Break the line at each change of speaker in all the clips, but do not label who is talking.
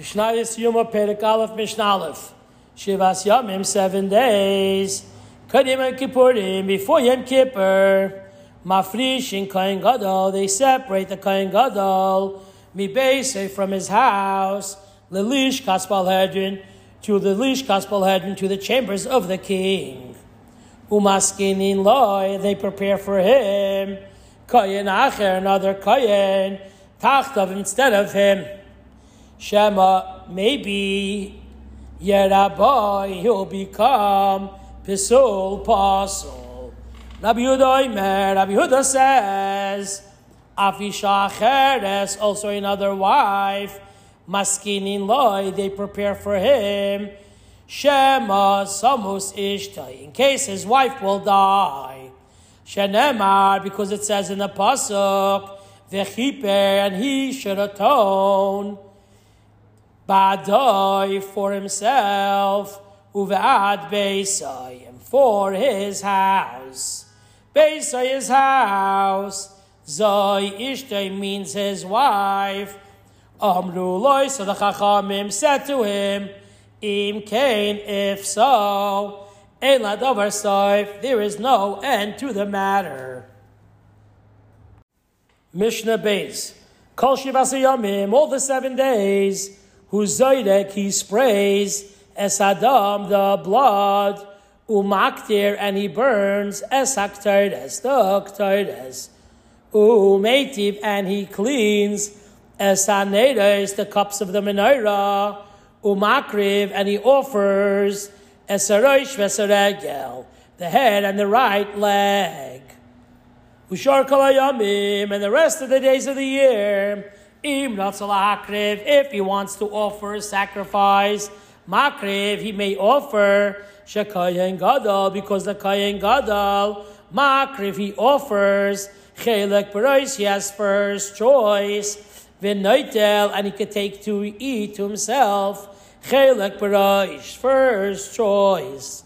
Mishnayos Yuma Perek Aleph Mishnah Aleph. Shivas Yamim, seven days. Kadim and Kippurim, before Yom Kippur. Mafrish in Kohen Gadol, they separate the Kohen Gadol, Mibese from his house, Lelish Kaspal Hedrin, to the Lish Kaspal Hedrin, to the chambers of the king. Umaskinin loy, they prepare for him. Kohen Acher, another Kohen, Tachtav instead of him. Shema, maybe Yeraboy, he'll become Pisul Pasul. Rabbi Yehuda Rabbi Yehuda says, Afisha Cheres, also another wife, Maskinin Loy, they prepare for him. Shema Samus Ishtai, in case his wife will die. Shenemar, because it says in the Pasuk, Vechiper, and he should atone. Badai for himself, Uve'ad Beisai, and for his house. Beisai his house. Zoi Ishtay means his wife. Amru loy, so the Chachamim said to him, Im Kain, if so, Ela Dover Soif, there is no end to the matter. Mishnah Beis. Kol Shivasa Yamim, all the seven days, whose Zoydek he sprays, Es Adam, the blood, Umaktir, and he burns, Es Haktardes, the Haktardes, Umeitiv, and he cleans, Es Hanedes, the cups of the menorah, Umakriv, and he offers, Es Harosh Vesaregel, the head and the right leg. Ushar Kalayamim, and the rest of the days of the year, Im Akriv, if he wants to offer sacrifice, Makriv, he may offer Shekayin Gadol, because the Kayin Gadol, Makriv, he offers Chelek Barois, he has first choice, Vinoitel, and he could take to eat to himself, Chelek Barois, first choice.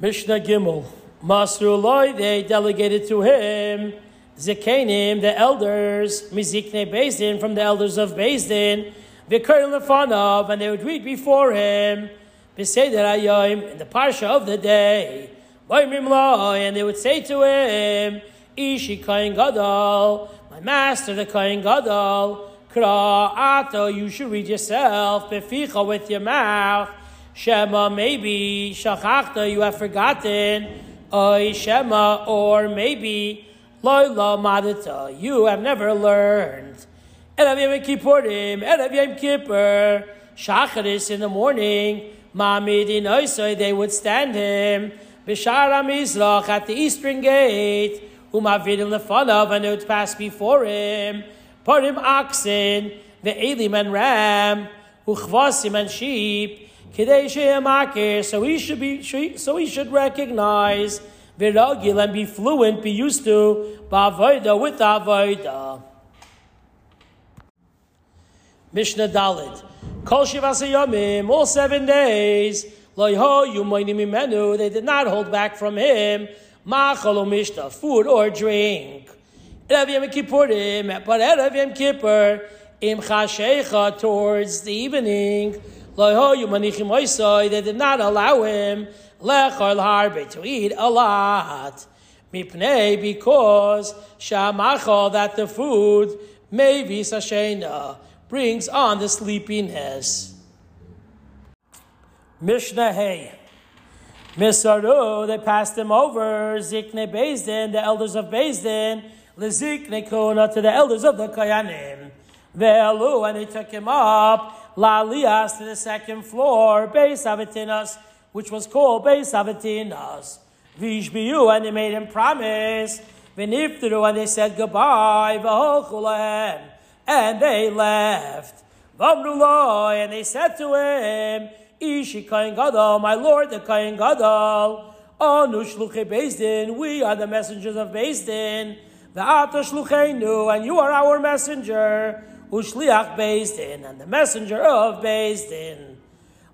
Mishnah Gimel. Masruloi, they delegated to him, Zekanim, the elders, Mizikne Beis Din, from the elders of Beis Din, Vikar Lefanov, and they would read before him, Beseder Ayim, in the Parsha of the day, and they would say to him, Ishi Kain Gadol, my master, the Kain Gadol, Kra Ato, you should read yourself, Beficha with your mouth, Shema, maybe, Shachachta, you have forgotten, Oy Shema, or maybe Loila Madita, you have never learned. Erev Yom Kippurim, Erev Yom Kippur, Shacharis in the morning, Mamid in they would stand him, Bishara Mizrach at the eastern gate, Umavid in Lefanav, and they would pass before him, Parim oxen, the Elim and ram, Uchvasim and sheep, so he should be so he should recognize viragil and be fluent, be used to ba'avoida with avoida. Mishnah Dalet. Kol Shivasayamim, all seven days, loyho yumaynim menu, they did not hold back from him, machal mishta, food or drink. Erev Yom Kippurim, but Erev Yom Kippur, im towards the evening, they did not allow him to eat a lot. Mipnei, because shamachal, that the food may be sashena, brings on the sleepiness. Mishnah Hey. Misaru, they passed him over. Zikne Beis Din, the elders of Beis Din. Lezikne Kuna to the elders of the Kayanim. Ve'elu, and they took him up. Lalias to the second floor. Beis Avitinas, which was called Beis Avitinas. Vishbiyu, and they made him promise. Viniftaru, and they said goodbye. V'holchulahem, and they left. Vamrullah, and they said to him, Ishi Kain Gadol, my lord, the Kain Gadol. Anu shluchei Beis Din, we are the messengers of Beis Din. The Ata shlucheinu, and you are our messenger. Ushliach Beis Din, and the messenger of Beis Din.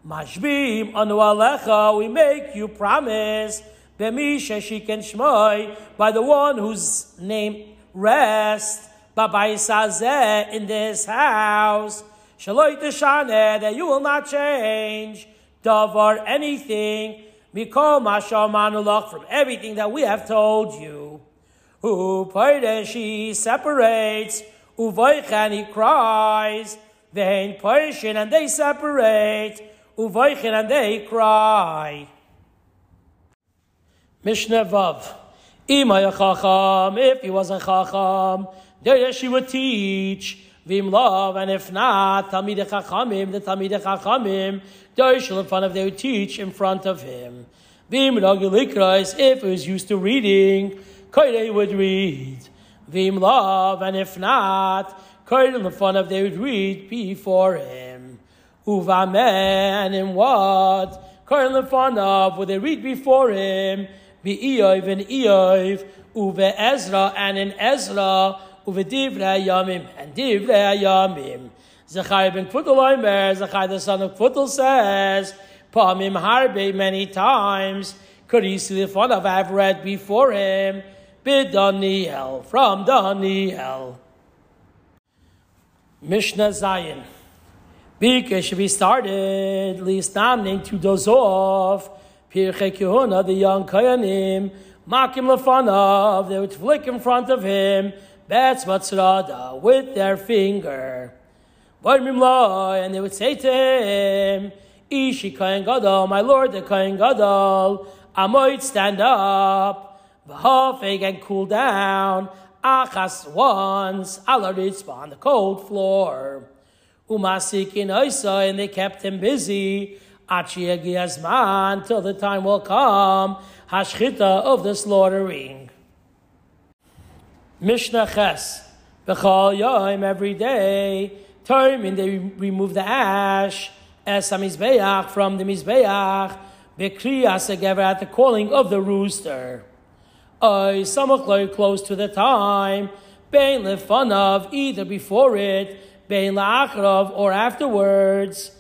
Mashbim anu alecha, we make you promise. Bemisha shiken shmoy, by the one whose name rest. Babai Sazeh in this house. Shaloi Tishane, that you will not change. Davar, anything. Mikol Mashamanulach, from everything that we have told you. Who she separates. Uvoichan, he cries. Vein Parshin, and they separate. Uvoichan, and they cry. Mishnah Vav. Imay Chacham, if he was a Chacham, there she would teach. Vim love, and if not, Talmidei Chachamim, the Talmidei Chachamim, Darshal in front of, they would teach in front of him. Vim Ragilikrais, if he was used to reading, Kairei would read. Vim love, and if not, Kairei in front of, they would read before him. Uvamen, and in what? Front of, would they read before him? Be Iyov and Iyov, Uve Ezra, and in Ezra, Uve Divrei Yamim, and Divrei Yamim. Zechariah ben Kvutel Oimer, Zechariah the son of Kvutel says, Pamim Harbe many times, Karisi the fun of I've read before him, Bid Daniel, from Daniel. Mishnah Zayin. Bika should be started, least naming to Dozov, Pirche Kehuna, the young Kayanim, Makim Lefanav, they would flick in front of him, Bets Matzrada, with their finger. And they would say to him, Ishi Kayan Gadol, my lord the Kayan Gadol, might stand up, V'hafeg and cool down, Achas once, Alaritz on the cold floor. Umasikin Isa, and they kept him busy, Achi till the time will come, Hashchita of the slaughtering. Mishnah Ches, Bechal Yom, every day, time and they remove the ash, Mizbeach from the Mizbeach, together at the calling of the rooster. Close to the time, Bein lefanav, either before it, Bein la'achrav, or afterwards.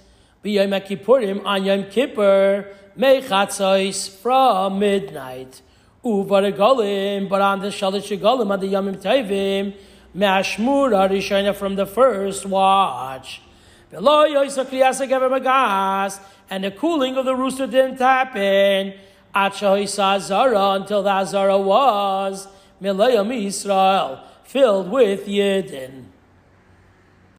B'yom Kippurim on Yom Kippur, Mechatzos from midnight. Uvar but on the Shalish Golim, on the Yomim Tevim, Me'ashmur Arishayna from the first watch. Below Yoisa Kriasa Magas, and the cooling of the rooster didn't happen. Until the Azara was Milayam Israel, filled with Yidden.